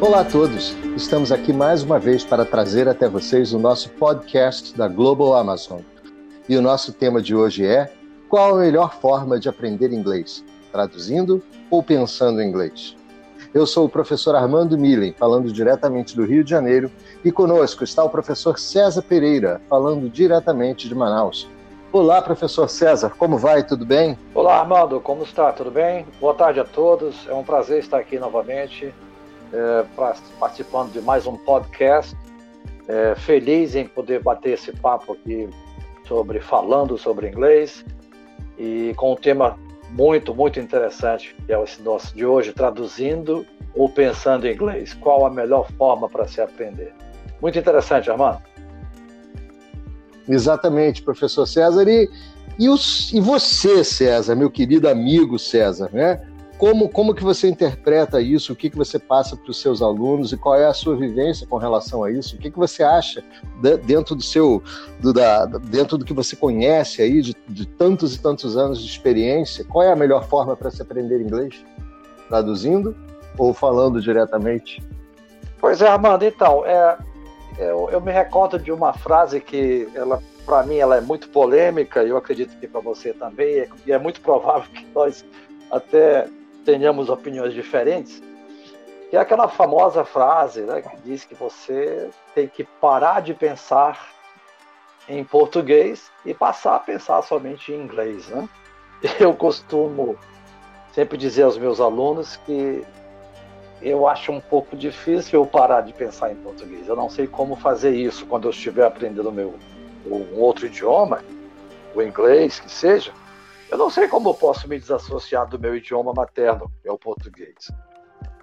Olá a todos! Estamos aqui mais uma vez para trazer até vocês o nosso podcast da Global Amazon. E o nosso tema de hoje é qual a melhor forma de aprender inglês? Traduzindo ou pensando em inglês? Eu sou o professor Armando Millen, falando diretamente do Rio de Janeiro, e conosco está o professor César Pereira, falando diretamente de Manaus. Olá, professor César, como vai? Tudo bem? Olá, Armando, como está? Tudo bem? Boa tarde a todos. É um prazer estar aqui novamente, é, pra, participando de mais um podcast. É, feliz em poder bater esse papo aqui sobre falando sobre inglês e com um tema muito, muito interessante, que é esse nosso de hoje, traduzindo ou pensando em inglês. Qual a melhor forma para se aprender? Muito interessante, Armando. Exatamente, professor César. E, e, os, e você, César, meu querido amigo César, né? Como, como que você interpreta isso? O que, que você passa para os seus alunos e qual é a sua vivência com relação a isso? O que, que você acha de, dentro do seu, do, da, dentro do que você conhece aí de, de tantos e tantos anos de experiência? Qual é a melhor forma para se aprender inglês? Traduzindo ou falando diretamente? Pois é, Armando. Então, é, eu, eu me recordo de uma frase que ela para mim ela é muito polêmica eu acredito que para você também e é muito provável que nós até tenhamos opiniões diferentes, que é aquela famosa frase né, que diz que você tem que parar de pensar em português e passar a pensar somente em inglês. Né? Eu costumo sempre dizer aos meus alunos que eu acho um pouco difícil eu parar de pensar em português. Eu não sei como fazer isso quando eu estiver aprendendo meu, um outro idioma, o inglês que seja, eu não sei como eu posso me desassociar do meu idioma materno, que é o português.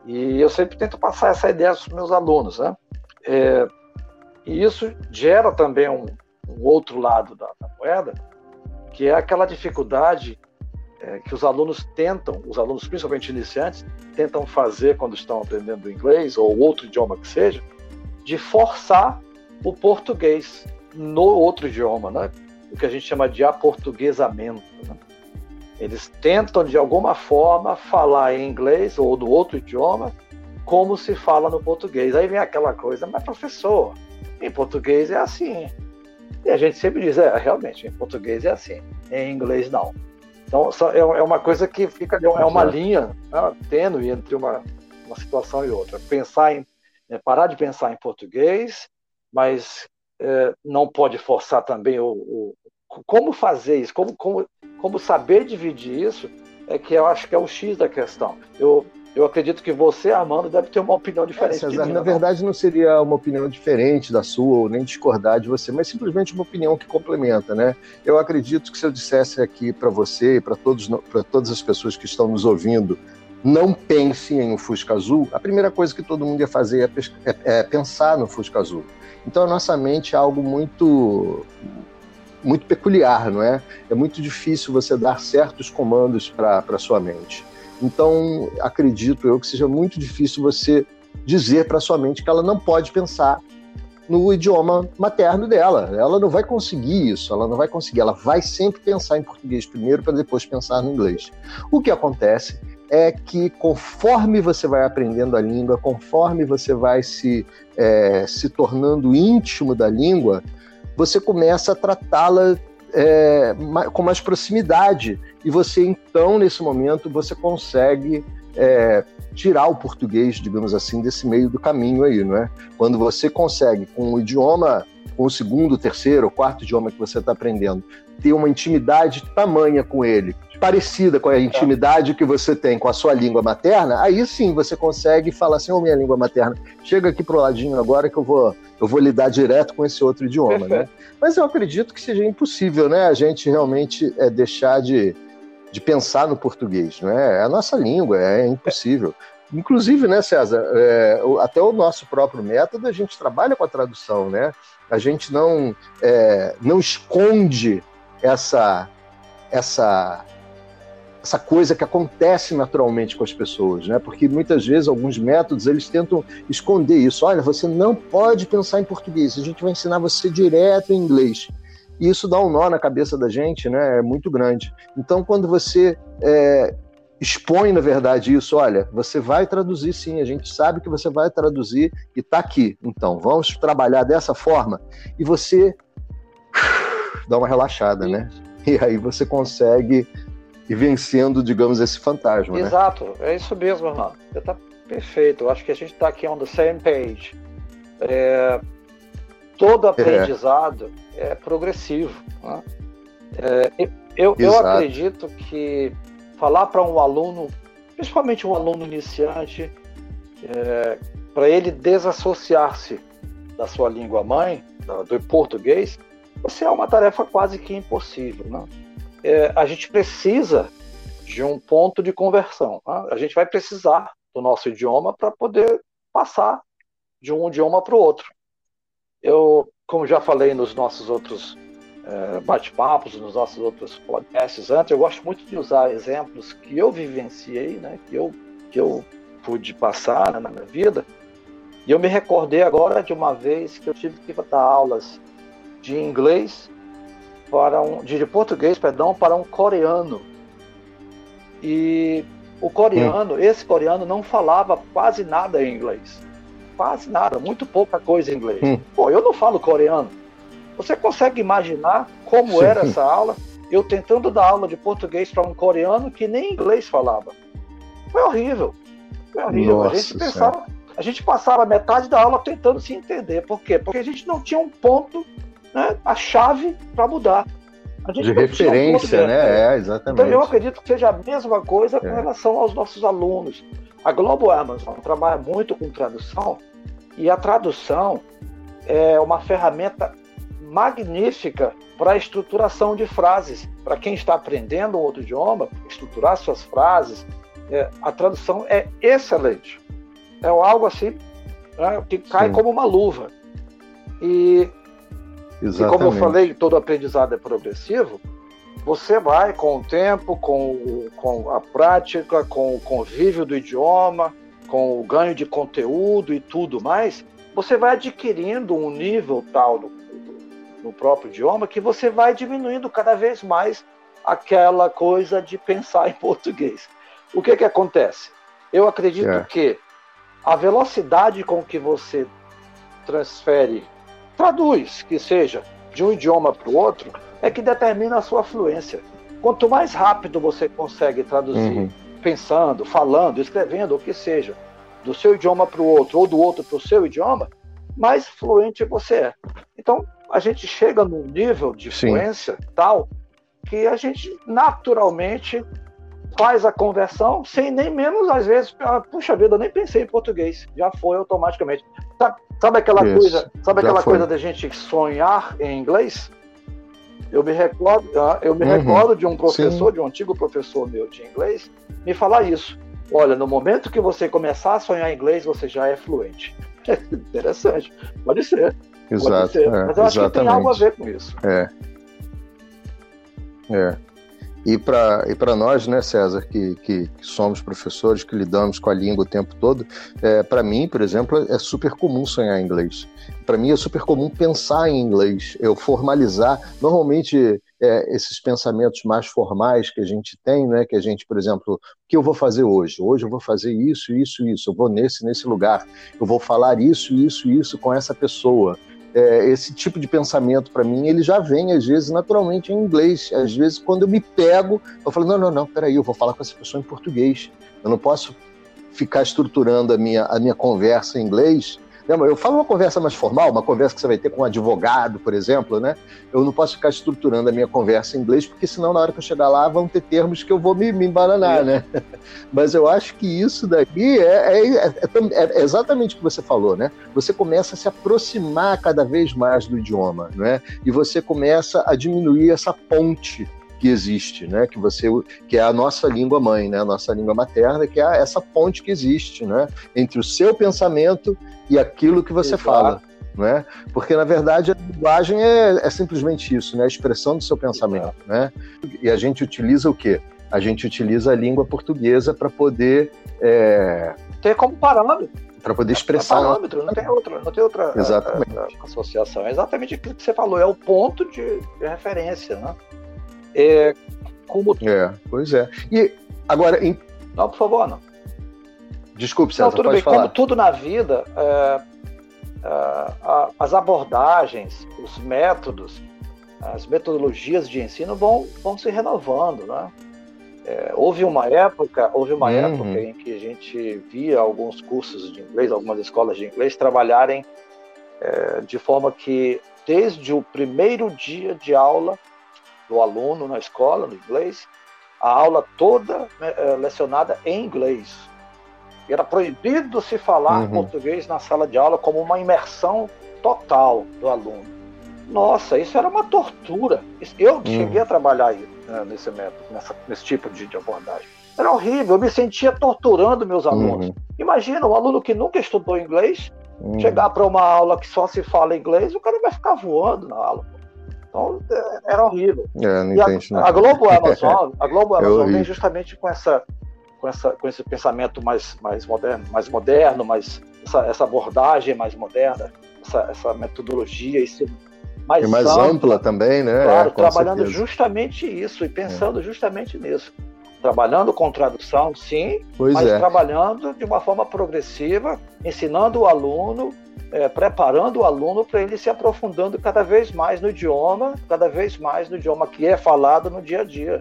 E eu sempre tento passar essa ideia para os meus alunos, né? É, e isso gera também um, um outro lado da, da, moeda, que é aquela dificuldade é, que os alunos tentam, os alunos principalmente iniciantes, tentam fazer quando estão aprendendo inglês ou outro idioma que seja, de forçar o português no outro idioma, né? O que a gente chama de aportuguesamento. Né? Eles tentam, de alguma forma, falar em inglês ou no outro idioma como se fala no português. Aí vem aquela coisa, mas professor, em português é assim. E a gente sempre diz, é, realmente, em português é assim, em inglês não. Então, é, é uma coisa que fica, é uma linha né, tênue entre uma, uma situação e outra. Pensar em, é, parar de pensar em português, mas é, não pode forçar também o, o, como fazer isso, como, como como saber dividir isso é que eu acho que é o X da questão. Eu, eu acredito que você, Armando, deve ter uma opinião diferente. É, César, mim, na não? verdade, não seria uma opinião diferente da sua, ou nem discordar de você, mas simplesmente uma opinião que complementa, né? Eu acredito que se eu dissesse aqui para você e para todas as pessoas que estão nos ouvindo, não pense em um Fusca Azul, a primeira coisa que todo mundo ia fazer é, é, é pensar no Fusca Azul. Então, a nossa mente é algo muito muito peculiar, não é? É muito difícil você dar certos comandos para sua mente. Então, acredito eu que seja muito difícil você dizer para sua mente que ela não pode pensar no idioma materno dela. Ela não vai conseguir isso, ela não vai conseguir. Ela vai sempre pensar em português primeiro para depois pensar no inglês. O que acontece é que conforme você vai aprendendo a língua, conforme você vai se, é, se tornando íntimo da língua, você começa a tratá-la é, com mais proximidade. E você, então, nesse momento, você consegue é, tirar o português, digamos assim, desse meio do caminho aí, não é? Quando você consegue, com o idioma, com o segundo, terceiro, quarto idioma que você está aprendendo, ter uma intimidade tamanha com ele, parecida com a intimidade que você tem com a sua língua materna, aí sim você consegue falar assim, ô oh, minha língua materna, chega aqui pro ladinho agora que eu vou, eu vou lidar direto com esse outro idioma, né? Mas eu acredito que seja impossível, né, a gente realmente é, deixar de, de pensar no português, não é? É a nossa língua, é impossível. Inclusive, né, César, é, até o nosso próprio método, a gente trabalha com a tradução, né? A gente não, é, não esconde essa, essa essa coisa que acontece naturalmente com as pessoas, né? Porque muitas vezes alguns métodos eles tentam esconder isso. Olha, você não pode pensar em português, a gente vai ensinar você direto em inglês. E isso dá um nó na cabeça da gente, né? É muito grande. Então, quando você é, expõe, na verdade, isso. Olha, você vai traduzir sim, a gente sabe que você vai traduzir e está aqui. Então, vamos trabalhar dessa forma. E você dá uma relaxada, né? E aí você consegue ir vencendo, digamos, esse fantasma. Né? Exato, né? é isso mesmo. Você está perfeito. Eu acho que a gente está aqui on the same page. É, todo aprendizado é, é progressivo. Né? É, eu, eu acredito que falar para um aluno, principalmente um aluno iniciante, é, para ele desassociar-se da sua língua mãe, do português, isso é uma tarefa quase que impossível. Né? É, a gente precisa de um ponto de conversão. Né? A gente vai precisar do nosso idioma para poder passar de um idioma para o outro. Eu, como já falei nos nossos outros é, bate-papos, nos nossos outros podcasts antes, eu gosto muito de usar exemplos que eu vivenciei, né, que, eu, que eu pude passar né, na minha vida. E eu me recordei agora de uma vez que eu tive que dar aulas de inglês para um de, português, perdão, para um coreano. E o coreano, hum. esse coreano não falava quase nada em inglês. Quase nada, muito pouca coisa em inglês. Hum. Pô, eu não falo coreano. Você consegue imaginar como era essa aula? Eu tentando dar aula de português para um coreano que nem inglês falava. Foi horrível. Foi horrível. Nossa, a gente pensava, a gente passava metade da aula tentando se entender. Por quê? Porque a gente não tinha um ponto, né, a chave para mudar. de referência, um né? É, exatamente. Então eu acredito que seja a mesma coisa com é. relação aos nossos alunos. A Global Amazon trabalha muito com tradução e a tradução é uma ferramenta magnífica para a estruturação de frases. Para quem está aprendendo um outro idioma, estruturar suas frases, é, a tradução é excelente. É algo assim né, que cai Sim. como uma luva. E, e, como eu falei, todo aprendizado é progressivo. Você vai com o tempo, com, com a prática, com o convívio do idioma, com o ganho de conteúdo e tudo mais, você vai adquirindo um nível tal do, no próprio idioma que você vai diminuindo cada vez mais aquela coisa de pensar em português. O que que acontece? Eu acredito é. que a velocidade com que você transfere, traduz, que seja, de um idioma para o outro, é que determina a sua fluência. Quanto mais rápido você consegue traduzir, uhum. pensando, falando, escrevendo, o que seja, do seu idioma para o outro ou do outro para o seu idioma, mais fluente você é. Então, a gente chega num nível de fluência Sim. tal que a gente naturalmente faz a conversão sem nem menos, às vezes, ah, puxa vida, eu nem pensei em português, já foi automaticamente. Sabe, sabe aquela Isso, coisa, sabe aquela foi. coisa da gente sonhar em inglês? Eu me recordo, ah, eu me uhum, recordo de um professor, sim. de um antigo professor meu de inglês, me falar isso. Olha, no momento que você começar a sonhar em inglês, você já é fluente. É interessante. Pode ser. Exato. É, mas eu acho exatamente. que tem algo a ver com isso. É. É. E para e nós, né, César, que, que, que, somos professores, que lidamos com a língua o tempo todo, é, para mim, por exemplo, é super comum sonhar em inglês. Para mim é super comum pensar em inglês, eu formalizar. Normalmente, é, esses pensamentos mais formais que a gente tem, né, que a gente, por exemplo, o que eu vou fazer hoje? Hoje eu vou fazer isso, isso, isso, eu vou nesse, nesse lugar, eu vou falar isso, isso, isso com essa pessoa é, esse tipo de pensamento para mim, ele já vem, às vezes, naturalmente em inglês. Às vezes, quando eu me pego, eu falo, não, não, não, peraí, eu vou falar com essa pessoa em português. Eu não posso ficar estruturando a minha, a minha conversa em inglês eu falo uma conversa mais formal, uma conversa que você vai ter com um advogado, por exemplo, né? Eu não posso ficar estruturando a minha conversa em inglês, porque senão na hora que eu chegar lá vão ter termos que eu vou me, me embananar, né? Mas eu acho que isso daqui é, é, é, é, exatamente o que você falou, né? Você começa a se aproximar cada vez mais do idioma, né? E você começa a diminuir essa ponte que existe, né? Que você, que é a nossa língua mãe, né? A nossa língua materna, que é essa ponte que existe, né? Entre o seu pensamento e aquilo que você Exato. fala. Né? Porque, na verdade, a linguagem é, é, simplesmente isso, né? a expressão do seu pensamento. Né? E a gente utiliza o quê? A gente utiliza a língua portuguesa para poder. É... Ter como parâmetro. Para poder expressar. É parâmetro, não tem outra, não tem outra exatamente. A, a, a associação. É exatamente aquilo que você falou, é o ponto de, de referência. Né? É, como... é, pois é. E agora, em Não, por favor, não. Desculpe, César, não, tudo bem. falar. Como tudo na vida, é, é, as abordagens, os métodos, as metodologias de ensino vão, vão se renovando, né? É, houve uma época, houve uma uhum. época em que a gente via alguns cursos de inglês, algumas escolas de inglês trabalharem é, de forma que desde o primeiro dia de aula do aluno na escola, no inglês, a aula toda né, é, lecionada em inglês. Era proibido se falar uhum. português na sala de aula como uma imersão total do aluno. Nossa, isso era uma tortura. Eu uhum. cheguei a trabalhar né, nesse método, nessa, nesse tipo de, de, abordagem. Era horrível, eu me sentia torturando meus alunos. Uhum. Imagina, um aluno que nunca estudou inglês, uhum. chegar para uma aula que só se fala inglês, o cara vai ficar voando na aula. Então, era horrível. É, não e entende, a, a, Globo Amazon, a Globo é Amazon vem justamente com essa, com essa, com esse pensamento mais, mais moderno, mais moderno, mais essa, essa abordagem mais moderna, essa, essa metodologia, esse mais, e mais ampla, ampla também, né? Claro, é, trabalhando certeza. justamente isso e pensando é. justamente nisso. Trabalhando com tradução, sim, pois mas é. trabalhando de uma forma progressiva, ensinando o aluno, é, preparando o aluno para ele se aprofundando cada vez mais no idioma, cada vez mais no idioma que é falado no dia a dia.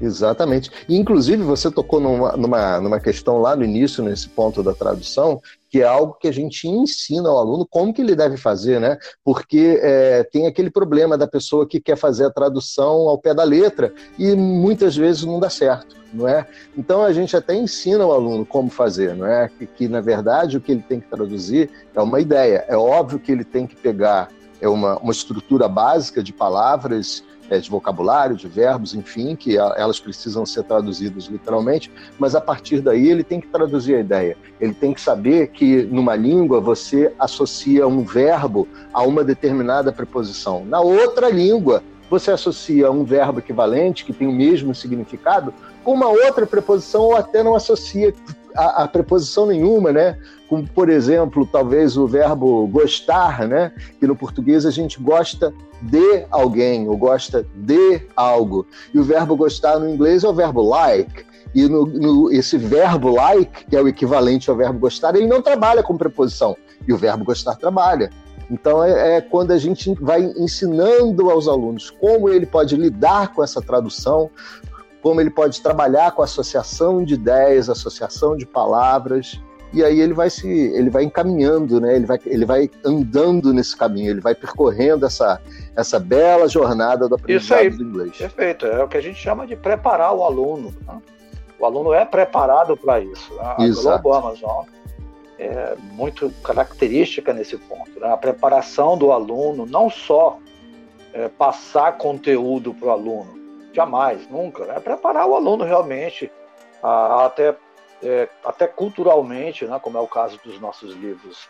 Exatamente. E, inclusive, você tocou numa, numa, numa questão lá no início, nesse ponto da tradução, que é algo que a gente ensina ao aluno como que ele deve fazer, né? Porque é, tem aquele problema da pessoa que quer fazer a tradução ao pé da letra e muitas vezes não dá certo, não é? Então a gente até ensina o aluno como fazer, não é? Que, que na verdade o que ele tem que traduzir é uma ideia. É óbvio que ele tem que pegar é uma, uma estrutura básica de palavras é, de vocabulário, de verbos, enfim, que elas precisam ser traduzidas literalmente, mas a partir daí ele tem que traduzir a ideia. Ele tem que saber que numa língua você associa um verbo a uma determinada preposição. Na outra língua, você associa um verbo equivalente, que tem o mesmo significado, com uma outra preposição ou até não associa a, a, preposição nenhuma, né? Como, por exemplo, talvez o verbo gostar, né? Que no português a gente gosta de alguém ou gosta de algo. E o verbo gostar no inglês é o verbo like. E no, no, esse verbo like, que é o equivalente ao verbo gostar, ele não trabalha com preposição. E o verbo gostar trabalha. Então é, é, quando a gente vai ensinando aos alunos como ele pode lidar com essa tradução, como ele pode trabalhar com associação de ideias, associação de palavras, e aí ele vai se ele vai encaminhando, né? Ele vai ele vai andando nesse caminho, ele vai percorrendo essa essa bela jornada do aprendizado do inglês. Perfeito, é o que a gente chama de preparar o aluno. Né? O aluno é preparado para isso. Né? A Exato. Globo Amazon é muito característica nesse ponto. Né? A preparação do aluno, não só é, passar conteúdo para o aluno, jamais, nunca. Né? Preparar o aluno realmente, a, até, é, até culturalmente, né? como é o caso dos nossos livros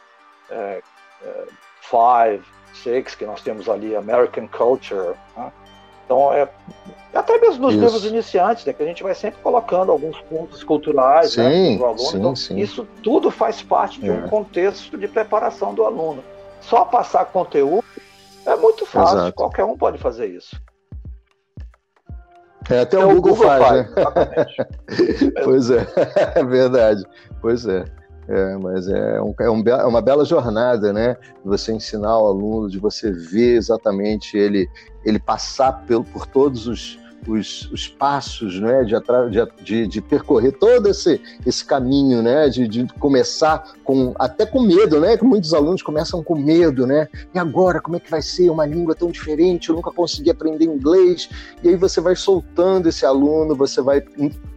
é, é, Five, Six, que nós temos ali, American Culture. Né? Então, é, até mesmo nos isso. livros iniciantes, né, que a gente vai sempre colocando alguns pontos culturais né, sim, né, aluno. Sim, então, sim. Isso tudo faz parte de um é. contexto de preparação do aluno. Só passar conteúdo é muito fácil, Exato. qualquer um pode fazer isso. É, até o, o Google, Google, faz, faz né? pois é, é verdade. Pois é. É, mas é, um, é, um, é, uma bela jornada, né? Você ensinar o aluno, de você ver exatamente ele, ele passar pelo, por todos os, os, os passos né, de, de, de, percorrer todo esse, esse caminho, né, de, de começar com até com medo, né, que muitos alunos começam com medo, né, e agora como é que vai ser uma língua tão diferente? Eu nunca consegui aprender inglês. E aí você vai soltando esse aluno, você vai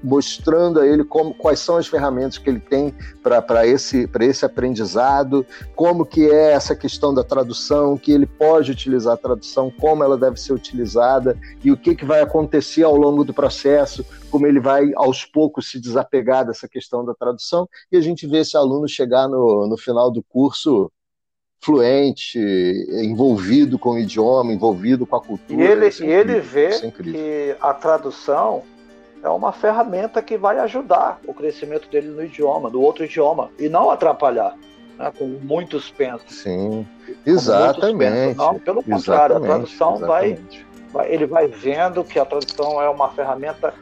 mostrando a ele como quais são as ferramentas que ele tem para esse esse aprendizado, como que é essa questão da tradução, que ele pode utilizar a tradução, como ela deve ser utilizada e o que que vai acontecer ao longo do processo, como ele vai aos poucos se desapegar dessa questão da tradução, e a gente vê esse aluno chegar no, no final do curso fluente, envolvido com o idioma, envolvido com a cultura. E ele, é ele vê é que a tradução é uma ferramenta que vai ajudar o crescimento dele no idioma, no outro idioma, e não atrapalhar. Né, como muitos pensam. Sim, exatamente. Pensam. Não, pelo contrário, a tradução vai ele vai vendo que a tradução é uma ferramenta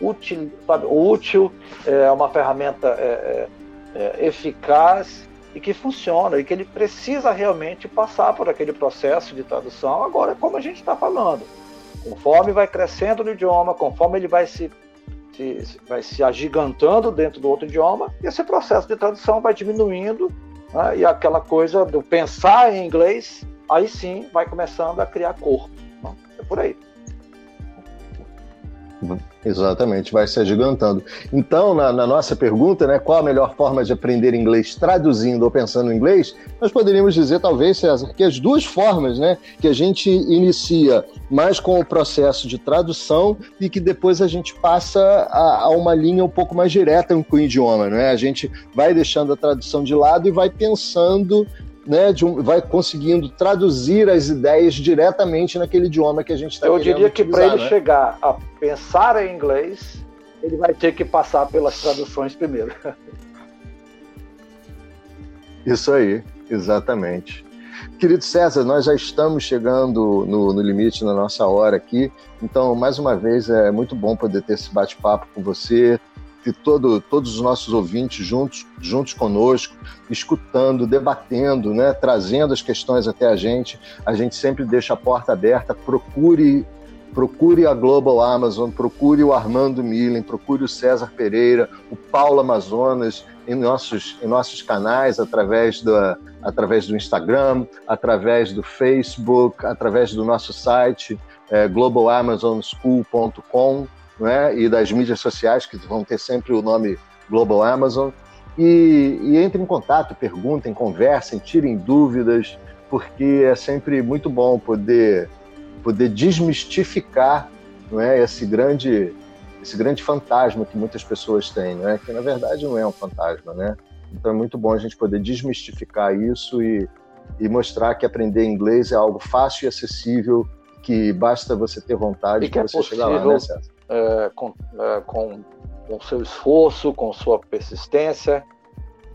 útil, sabe, útil é uma ferramenta é, é, é, eficaz e que funciona e que ele precisa realmente passar por aquele processo de tradução. Agora, como a gente está falando, conforme vai crescendo no idioma, conforme ele vai se, se, vai se agigantando dentro do outro idioma, esse processo de tradução vai diminuindo né, e aquela coisa do pensar em inglês, aí sim vai começando a criar corpo. Né? É por aí. Exatamente, vai se agigantando. Então, na, na, nossa pergunta, né, qual a melhor forma de aprender inglês traduzindo ou pensando em inglês, nós poderíamos dizer, talvez, César, que as duas formas, né, que a gente inicia mais com o processo de tradução e que depois a gente passa a, a uma linha um pouco mais direta com o idioma, né? A gente vai deixando a tradução de lado e vai pensando né, um, vai conseguindo traduzir as ideias diretamente naquele idioma que a gente está Eu diria que para ele né? chegar a pensar em inglês, ele vai ter que passar pelas traduções primeiro. Isso aí, exatamente. Querido César, nós já estamos chegando no, no, limite na nossa hora aqui, então, mais uma vez, é muito bom poder ter esse bate-papo com você, ter todo, todos os nossos ouvintes juntos, juntos conosco, escutando, debatendo, né, trazendo as questões até a gente. A gente sempre deixa a porta aberta. Procure procure a Global Amazon, procure o Armando Millen, procure o César Pereira, o Paulo Amazonas em nossos, em nossos canais, através, da, através do Instagram, através do Facebook, através do nosso site é, globalamazonschool.com né, e das mídias sociais, que vão ter sempre o nome Global Amazon. E, e entre em contato, perguntem, conversem, tirem dúvidas, porque é sempre muito bom poder, poder desmistificar não é, esse grande esse grande fantasma que muitas pessoas têm, né? que na verdade não é um fantasma. Né? Então é muito bom a gente poder desmistificar isso e, e mostrar que aprender inglês é algo fácil e acessível, que basta você ter vontade e que é você chegar lá, né, César? É, com, é, com, com seu esforço, com sua persistência.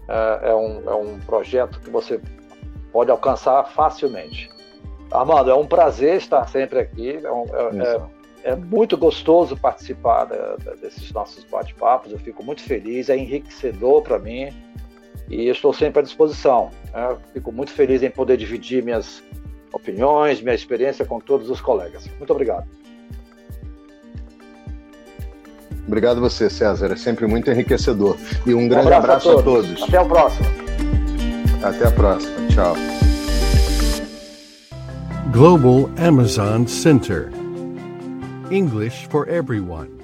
É, é, um, é um projeto que você pode alcançar facilmente. Armando, é um prazer estar sempre aqui. É, um, é, é, é muito gostoso participar da, da, desses nossos bate-papos. Eu fico muito feliz, é enriquecedor para mim e estou sempre à disposição. Né? Fico muito feliz em poder dividir minhas opiniões, minha experiência com todos os colegas. Muito obrigado. Obrigado você, César. É sempre muito enriquecedor. E um, um grande abraço, abraço a, todos. a todos. Até o próximo. Até a próxima. Tchau. Global Amazon Center. English for everyone.